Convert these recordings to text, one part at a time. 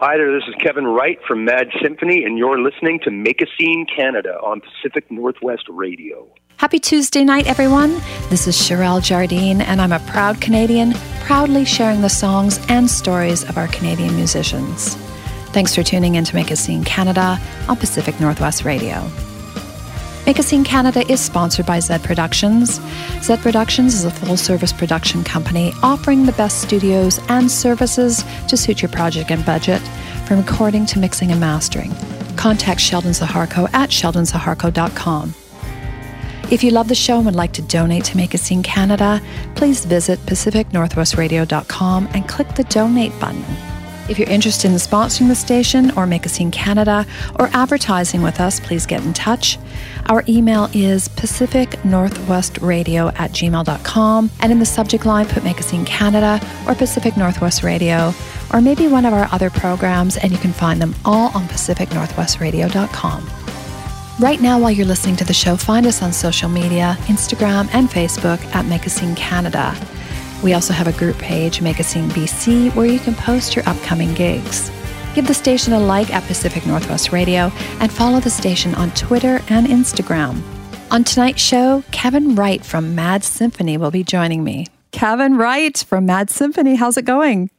Hi there, this is Kevin Wright from Mad Symphony, and you're listening to Make a Scene Canada on Pacific Northwest Radio. Happy Tuesday night, everyone. This is Cherelle Jardine, and I'm a proud Canadian, proudly sharing the songs and stories of our Canadian musicians. Thanks for tuning in to Make a Scene Canada on Pacific Northwest Radio. Make a Scene Canada is sponsored by Zed Productions. Zed Productions is a full service production company offering the best studios and services to suit your project and budget, from recording to mixing and mastering. Contact Sheldon Zaharko at sheldonzaharko.com. If you love the show and would like to donate to Make a Scene Canada, please visit pacificnorthwestradio.com and click the donate button. If you're interested in sponsoring the station or Make a Scene Canada or advertising with us, please get in touch. Our email is pacificnorthwestradio at gmail.com and in the subject line put Make a Scene Canada or Pacific Northwest Radio or maybe one of our other programs and you can find them all on pacificnorthwestradio.com. Right now, while you're listening to the show, find us on social media, Instagram and Facebook at Make a Scene Canada. We also have a group page, Make a Scene BC, where you can post your upcoming gigs. Give the station a like at Pacific Northwest Radio and follow the station on Twitter and Instagram. On tonight's show, Kevin Wright from Mad Symphony will be joining me. Kevin Wright from Mad Symphony, how's it going?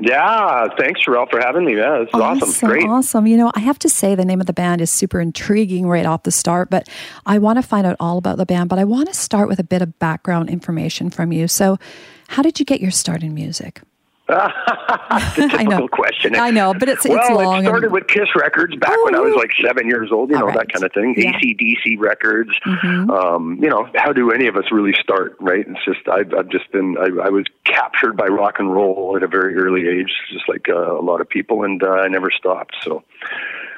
Yeah, thanks, Cherelle, for having me. Yeah, it's awesome. awesome. Great. Awesome. You know, I have to say the name of the band is super intriguing right off the start, but I want to find out all about the band, but I want to start with a bit of background information from you. So, how did you get your start in music? A typical question. I know, but it's, it's well, long. it started with Kiss Records back Oh, when I was like seven years old, you know, right. that kind of thing. Yeah. AC/DC Records. Mhm. Um, you know, how do any of us really start, right? It's just, I've, I've just been, I, I was captured by rock and roll at a very early age, just like uh, a lot of people, and uh, I never stopped. So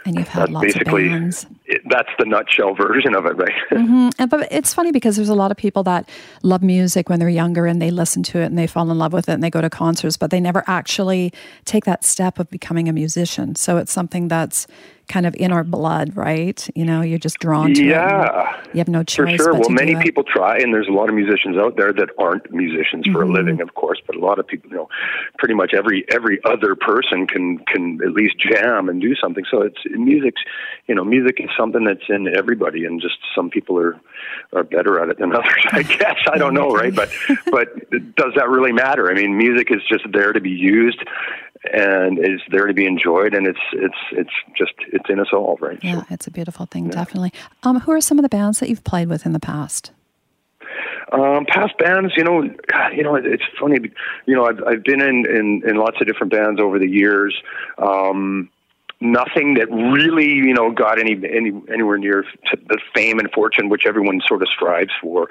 and you've had lots of basically, bands. it, that's the nutshell version of it, right? hmm And, but it's funny because there's a lot of people that love music when they're younger and they listen to it and they fall in love with it and they go to concerts, but they never actually take that step of becoming a musician. So it's something that's kind of in our blood, right? You know, you're just drawn to it. Yeah. and You have no choice. For sure. Well, many people try, and there's a lot of musicians out there that aren't musicians for Mhm. a living, of course. But a lot of people, you know, pretty much every every other person can can at least jam and do something. So it's music's, you know, music is something that's in everybody, and just some people are are better at it than others. I guess I don't know, right? But but does that really matter? I mean, music is just there to be used. And is there to be enjoyed, and it's it's it's just it's in us all, right? Yeah, it's a beautiful thing, definitely. Um, who are some of the bands that you've played with in the past? Um, past bands, you know, you know, it's funny. You know, I've I've been in in, in lots of different bands over the years. Um, nothing that really, you know, got any any anywhere near to the fame and fortune which everyone sort of strives for.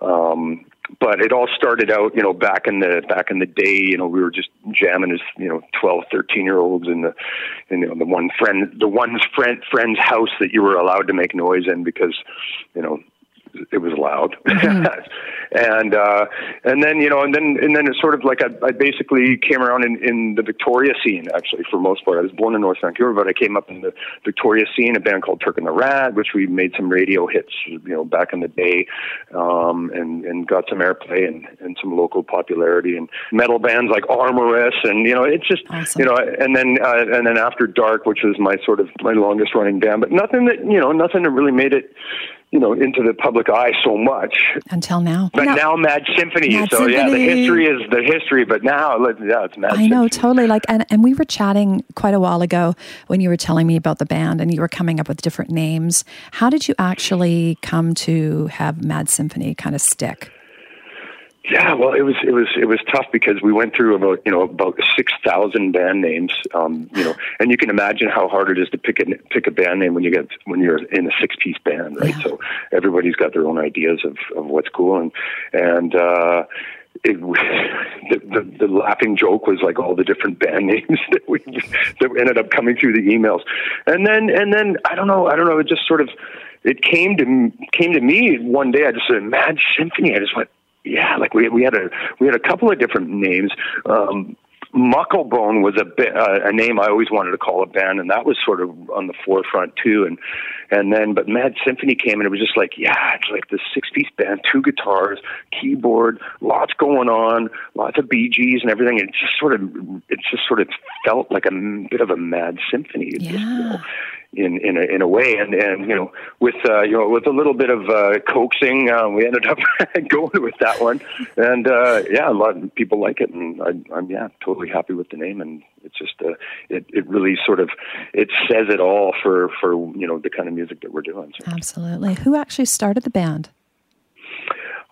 Um, but it all started out, you know, back in the back in the day. You know, we were just jamming as you know, twelve, thirteen year olds in the, in, you know, the one friend, the one's friend friend's house that you were allowed to make noise in because, you know, it was loud. and uh and then you know and then and then it's sort of like I, I basically came around in, in the Victoria scene actually for most part. I was born in North Vancouver, but I came up in the Victoria scene, a band called Turk and the Rad, which we made some radio hits, you know, back in the day, um and, and got some airplay and, and some local popularity and metal bands like Armorous and you know, it's just Awesome. you know and then uh, and then after dark, which was my sort of my longest running band, but nothing that you know, nothing that really made it you know, into the public eye so much. Until now. But now Mad Symphony. Mad so yeah, the history is the history, but now yeah, it's Mad I know, totally. Like, and, and we were chatting quite a while ago when you were telling me about the band and you were coming up with different names. How did you actually come to have Mad Symphony kind of stick? Yeah, well, it was it was it was tough because we went through about you know about six thousand band names, um, you know, and you can imagine how hard it is to pick a pick a band name when you get when you're in a six piece band, right? Yeah. So everybody's got their own ideas of of what's cool, and and uh, it, the, the the laughing joke was like all the different band names that we that ended up coming through the emails, and then and then I don't know I don't know it just sort of it came to came to me one day I just said Mad Symphony I just went yeah like we we had a we had a couple of different names um Mucklebone was a uh, a name I always wanted to call a band, and that was sort of on the forefront too. And and then, but Mad Symphony came, and it was just like, yeah, it's like this six-piece band, two guitars, keyboard, lots going on, lots of BGS and everything. And it just sort of, it just sort of felt like a bit of a Mad Symphony. Yeah. Just, you know, in in a, in a way, and and you know with uh, you know with a little bit of uh, coaxing, uh, we ended up going with that one, and uh, yeah, a lot of people like it, and I, I'm yeah totally happy with the name, and it's just uh, it it really sort of it says it all for for you know the kind of music that we're doing. So. Absolutely, who actually started the band?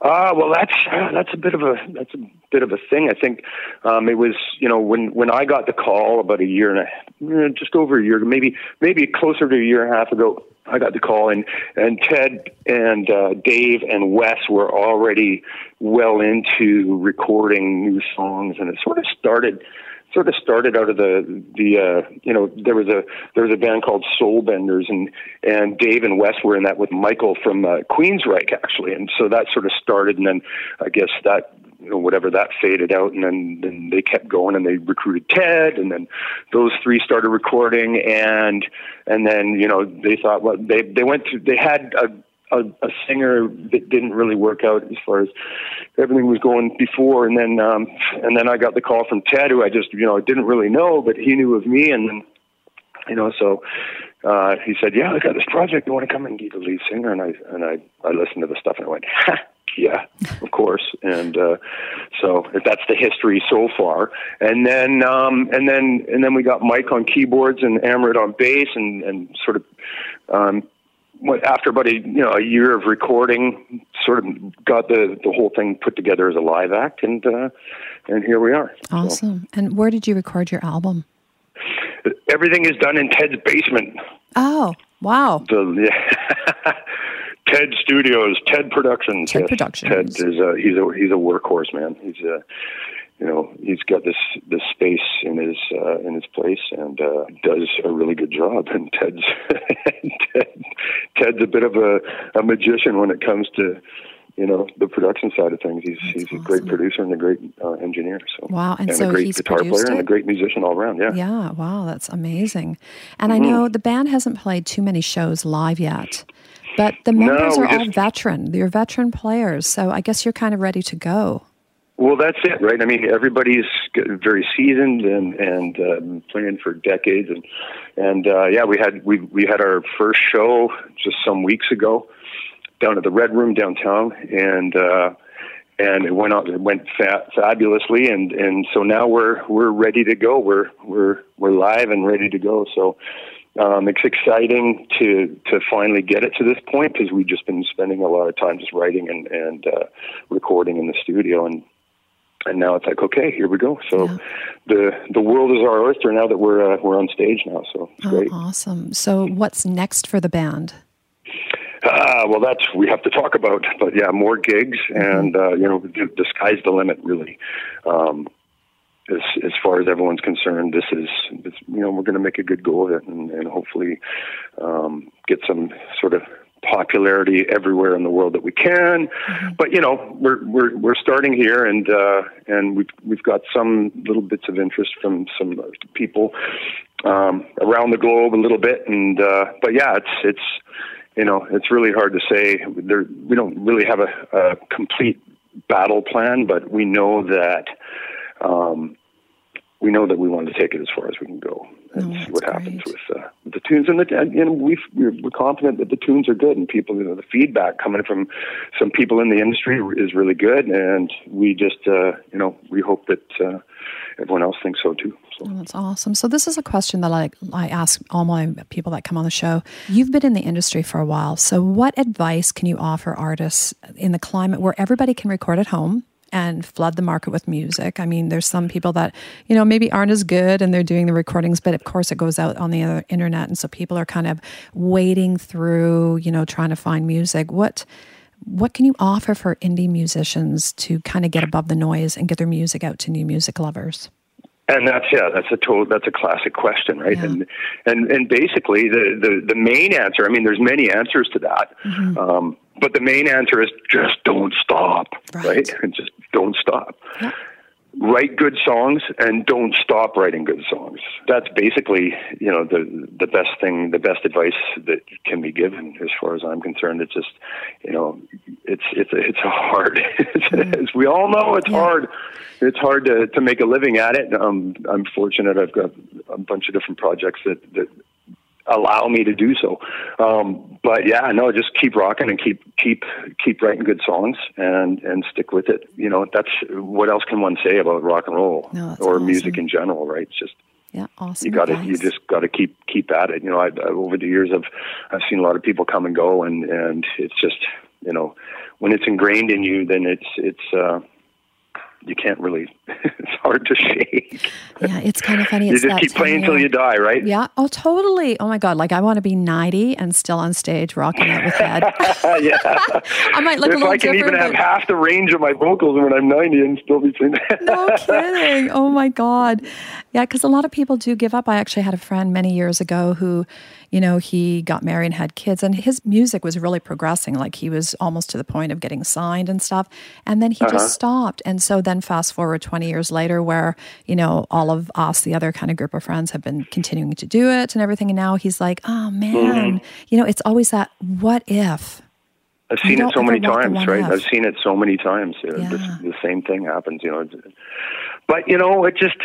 Uh, well, that's uh, that's a bit of a that's a bit of a thing. I think um, it was you know when when I got the call about a year and a eh, just over a year, maybe maybe closer to a year and a half ago. I got the call, and and Ted and uh, Dave and Wes were already well into recording new songs, and it sort of started sort of started out of the the uh, you know there was a there was a band called Soul Benders and and Dave and Wes were in that with Michael from uh, Queensryche actually. And so that sort of started and then I guess that you know whatever that faded out and then then they kept going and they recruited Ted and then those three started recording and and then you know they thought well they they went to they had a a, a singer that didn't really work out as far as everything was going before. And then um and then I got the call from Ted who I just you know didn't really know but he knew of me. And then you know so uh he said yeah I got this project. You want to come and be the lead singer? And I and I I listened to the stuff and I went yeah of course. And uh so that's the history so far. And then um and then and then we got Mike on keyboards and Amrit on bass and and sort of um after about a you know a year of recording, sort of got the the whole thing put together as a live act, and uh, and here we are. Awesome. So. And where did you record your album? Everything is done in Ted's basement. Oh wow! The, yeah. Ted Studios, Ted Productions. Ted yes. Productions. Ted is a, he's a he's a workhorse man. He's a you know he's got this this space in his uh, in his place and uh, does a really good job. And Ted's Ted, Ted's a bit of a, a magician when it comes to you know the production side of things. He's That's he's awesome. a great producer and a great uh, engineer. So wow, and, and so a great guitar player it? and a great musician all around. Yeah, yeah. Wow, that's amazing. And mm-hmm. I know the band hasn't played too many shows live yet. But the members no, are all just, veteran. They're veteran players, so I guess you're kind of ready to go. Well, that's it, right? I mean, everybody's very seasoned and and um, playing for decades, and and uh, yeah, we had we we had our first show just some weeks ago down at the Red Room downtown, and uh, and it went out, it went fa- fabulously, and and so now we're we're ready to go. We're we're we're live and ready to go. So. Um, it's exciting to to finally get it to this point because we've just been spending a lot of time just writing and and uh, recording in the studio, and and now it's like okay here we go so yeah. the the world is our oyster now that we're uh, we're on stage now so it's oh, great awesome so what's next for the band uh, well, that's we have to talk about, but yeah, more gigs, mm-hmm. and uh, you know, the, the sky's the limit, really. Um, as as far as everyone's concerned, this is, this, you know, we're going to make a good go of it, and, and hopefully um, get some sort of popularity everywhere in the world that we can. Mm-hmm. But you know, we're we're we're starting here, and uh, and we've we've got some little bits of interest from some people um, around the globe a little bit, and uh, but yeah, it's it's you know it's really hard to say. There we don't really have a, a complete battle plan, but we know that. Um, we know that we want to take it as far as we can go and oh, see what great. happens with uh, the tunes. And, the, and you know, we we're, we're confident that the tunes are good, and people, you know, the feedback coming from some people in the industry is really good, and we just, uh, you know, we hope that uh, everyone else thinks so too. So. Oh, that's awesome. So this is a question that I I ask all my people that come on the show. You've been in the industry for a while, so what advice can you offer artists in the climate where everybody can record at home? And flood the market with music. I mean, there's some people that, you know, maybe aren't as good and they're doing the recordings, but of course it goes out on the other internet. And so people are kind of wading through, you know, trying to find music. What, what can you offer for indie musicians to kind of get above the noise and get their music out to new music lovers? And that's yeah, that's a total, that's a classic question, right? Yeah. And and and basically the, the the main answer. I mean, there's many answers to that, mm-hmm. um, but the main answer is just don't stop, right? right? And just don't stop. Yeah. write good songs and don't stop writing good songs. That's basically, you know, the the best thing, the best advice that can be given, as far as I'm concerned. It's just, you know, it's it's it's hard. As we all know, it's yeah. hard. It's hard to to make a living at it. Um, I'm fortunate. I've got a bunch of different projects that that allow me to do so. Um, but yeah, no, just keep rocking and keep keep keep writing good songs and and stick with it. You know, that's what else can one say about rock and roll no, or awesome. music in general, right? It's just yeah, awesome. You got to you just got to keep keep at it. You know, I, I, over the years, I've I've seen a lot of people come and go, and and it's just you know when it's ingrained in you, then it's it's. uh you can't really. it's hard to shake. Yeah, it's kind of funny. you just keep playing until you die, right? Yeah. Oh, totally. Oh my God! Like I want to be ninety and still on stage rocking out with Ed. yeah. I might look if a little different. If I can even but... have half the range of my vocals when I'm ninety and still be singing. no kidding. Oh my God. Yeah, because a lot of people do give up. I actually had a friend many years ago who you know, he got married and had kids, and his music was really progressing. Like he was almost to the point of getting signed and stuff. And then he uh-huh. just stopped. And so then fast forward 20 years later, where, you know, all of us, the other kind of group of friends, have been continuing to do it and everything. And now he's like, oh man, mm-hmm. you know, it's always that what if? I've seen it so many times, right? I've seen it so many times. You know, yeah. the same thing happens, you know. But you know, it just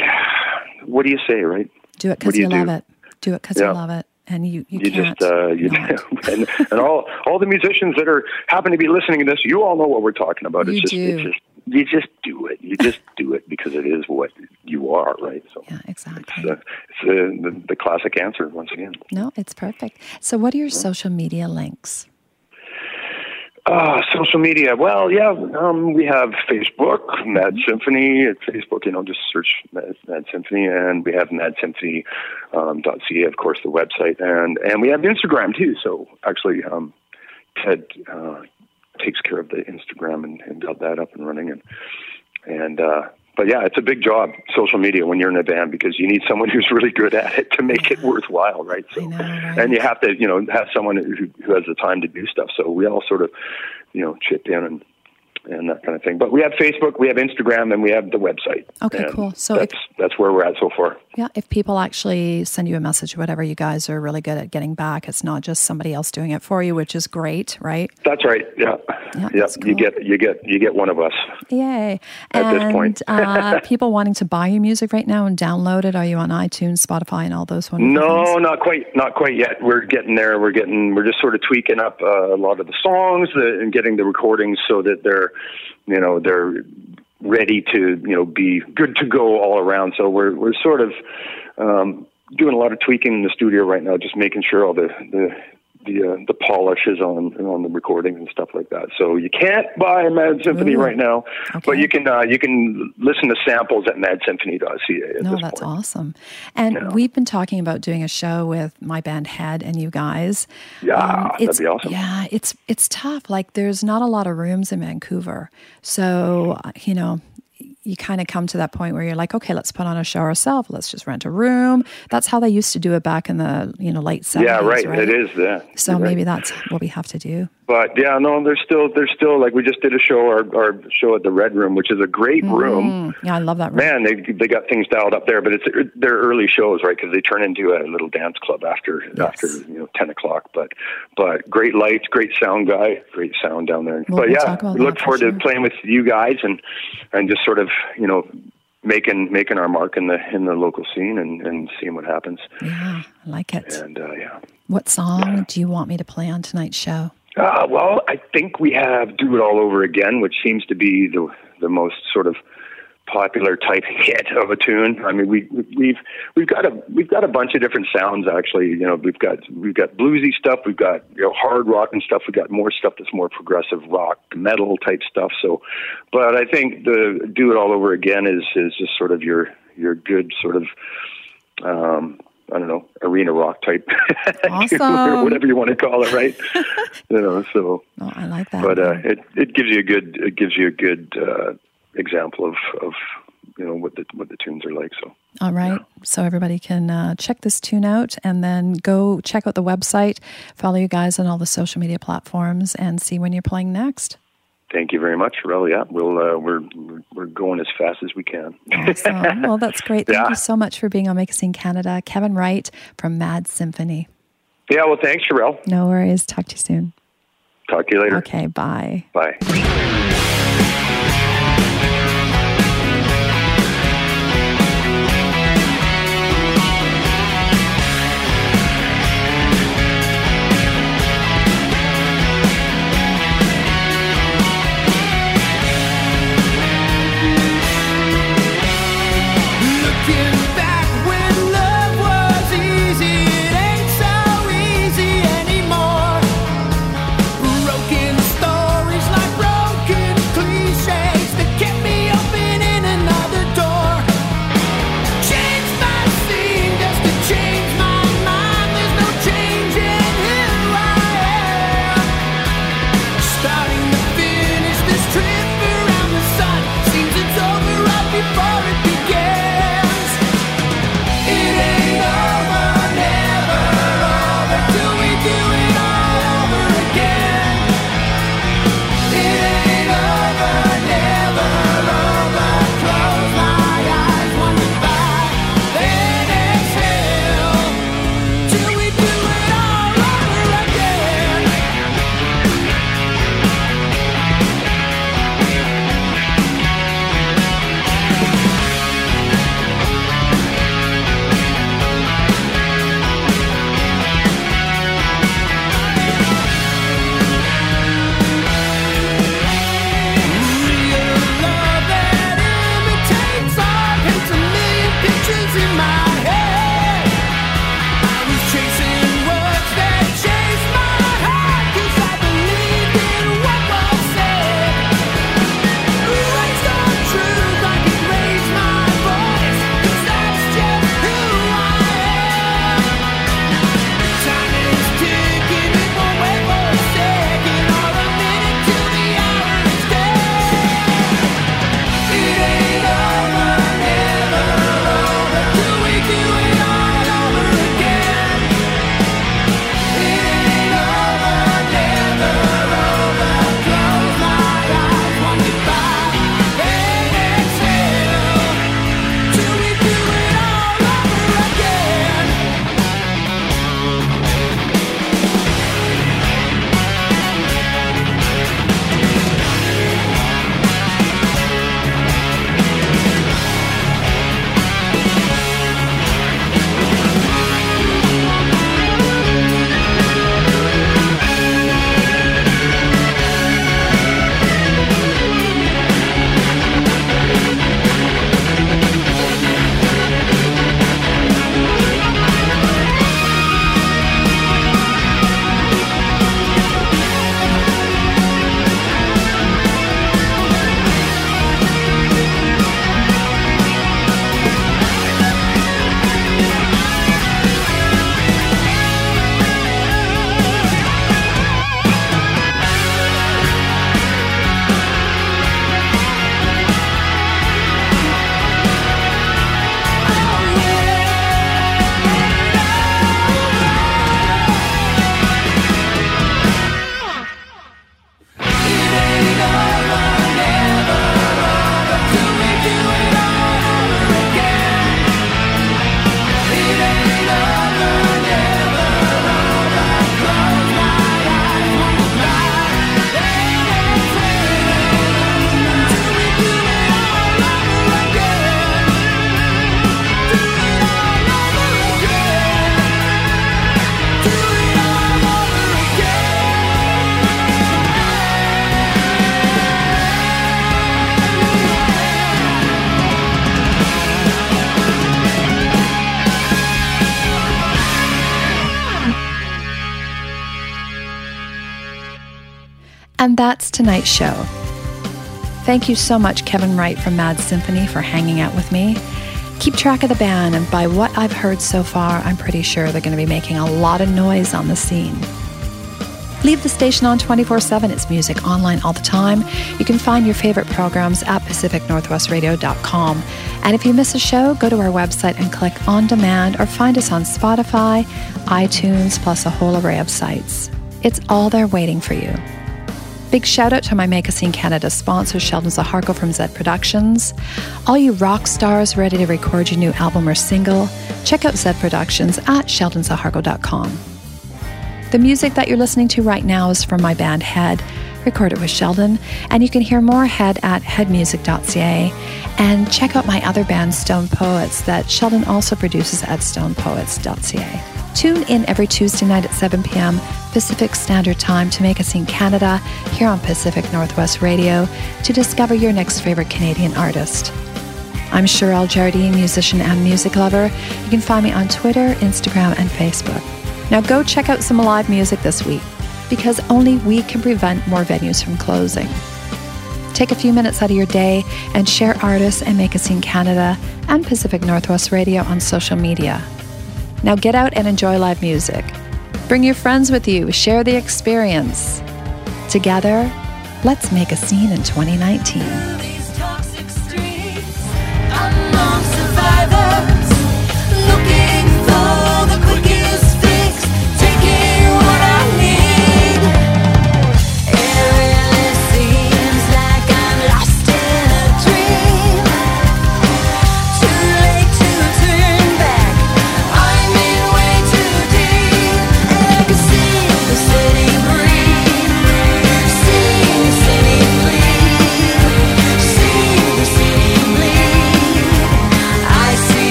what do you say, right? Do it because you, love it. Do it because yeah. you love it and you you, you can't just uh, you and, and all all the musicians that are happen to be listening to this, you all know what we're talking about. You it's just do. it's just you just do it. You just do it because it is what you are, right? So yeah, exactly. It's, uh, it's uh, the, the classic answer once again. No, it's perfect. So, what are your social media links? Uh, social media. Well, yeah, um, we have Facebook, Mad Symphony. At Facebook, you know, just search Mad, Mad Symphony, and we have madsymphony.ca, um, .ca, of course, the website, and and we have Instagram too. So actually, um, Ted uh, takes care of the Instagram and, and got that up and running, and and uh, but yeah, it's a big job, social media, when you're in a band because you need someone who's really good at it to make it worthwhile, right? So, know, right? and you have to, you know, have someone who, who has the time to do stuff. So we all sort of, you know, chip in and and that kind of thing. But we have Facebook, we have Instagram, and we have the website. Okay, cool. So that's, if, that's where we're at so far. Yeah, if people actually send you a message or whatever, you guys are really good at getting back. It's not just somebody else doing it for you, which is great, right? That's right. Yeah, yeah. yeah. Cool. You get you get you get one of us. Yay! At and, this point, uh, people wanting to buy your music right now and download it. Are you on iTunes, Spotify, and all those ones? No, things? not quite, not quite yet. We're getting there. We're getting. We're just sort of tweaking up uh, a lot of the songs and getting the recordings so that they're you know they're ready to you know be good to go all around. So we're we're sort of um, doing a lot of tweaking in the studio right now, just making sure all the the the uh, the polish is on on the recordings and stuff like that. So you can't buy Mad Symphony Ooh, right now, okay. but you can uh, you can listen to samples at madsymphony.ca. At no, that's point. awesome. And yeah. we've been talking about doing a show with my band Head and you guys. Yeah, um, that'd be awesome. Yeah, it's it's tough. Like there's not a lot of rooms in Vancouver, so you know you kind of come to that point where you're like, okay, let's put on a show ourselves. Let's just rent a room. That's how they used to do it back in the you know late seventies. Yeah, right. right. It is. Yeah. So maybe that's what we have to do. But yeah, no, there's still there's still like we just did a show our, our show at the Red Room, which is a great mm-hmm. room. Yeah, I love that room. Man, they they got things dialed up there, but it's they're early shows, right? Because they turn into a little dance club after yes. after you know ten o'clock. But but great lights, great sound guy, great sound down there. We'll, but yeah, look forward sure. to playing with you guys and and just sort of you know making making our mark in the in the local scene and, and seeing what happens. Yeah, I like it. And uh, yeah. What song yeah. do you want me to play on tonight's show? Uh, well, I think we have "Do It All Over Again," which seems to be the the most sort of popular type hit of a tune. I mean, we we've we've got a we've got a bunch of different sounds actually. You know, we've got we've got bluesy stuff, we've got you know hard rock and stuff. We've got more stuff that's more progressive rock, metal type stuff. So, but I think the "Do It All Over Again" is is just sort of your your good sort of. Um, I don't know, arena rock type, awesome. whatever you want to call it, right? you know, so. Oh, I like that. But uh, it it gives you a good it gives you a good uh, example of of you know what the what the tunes are like. So. All right, yeah. so everybody can uh, check this tune out, and then go check out the website, follow you guys on all the social media platforms, and see when you're playing next. Thank you very much, Cherelle. Yeah, we'll uh, we're we're going as fast as we can. awesome. Well, that's great. Thank yeah. you so much for being on Scene Canada, Kevin Wright from Mad Symphony. Yeah. Well, thanks, Cherelle. No worries. Talk to you soon. Talk to you later. Okay. Bye. Bye. And that's tonight's show. Thank you so much, Kevin Wright from Mad Symphony, for hanging out with me. Keep track of the band, and by what I've heard so far, I'm pretty sure they're going to be making a lot of noise on the scene. Leave the station on 24 7. It's music online all the time. You can find your favorite programs at PacificNorthwestRadio.com. And if you miss a show, go to our website and click on demand or find us on Spotify, iTunes, plus a whole array of sites. It's all there waiting for you. Big shout out to my Make a Scene Canada sponsor, Sheldon Zaharko from Zed Productions. All you rock stars ready to record your new album or single, check out Zed Productions at sheldonzaharko.com. The music that you're listening to right now is from my band Head, recorded with Sheldon, and you can hear more Head at headmusic.ca and check out my other band, Stone Poets, that Sheldon also produces at stonepoets.ca. Tune in every Tuesday night at 7 p.m. Pacific Standard Time to make a scene Canada here on Pacific Northwest Radio to discover your next favorite Canadian artist. I'm Cherelle Jardine, musician and music lover. You can find me on Twitter, Instagram, and Facebook. Now go check out some live music this week because only we can prevent more venues from closing. Take a few minutes out of your day and share artists and make a scene Canada and Pacific Northwest Radio on social media. Now get out and enjoy live music. Bring your friends with you, share the experience. Together, let's make a scene in 2019.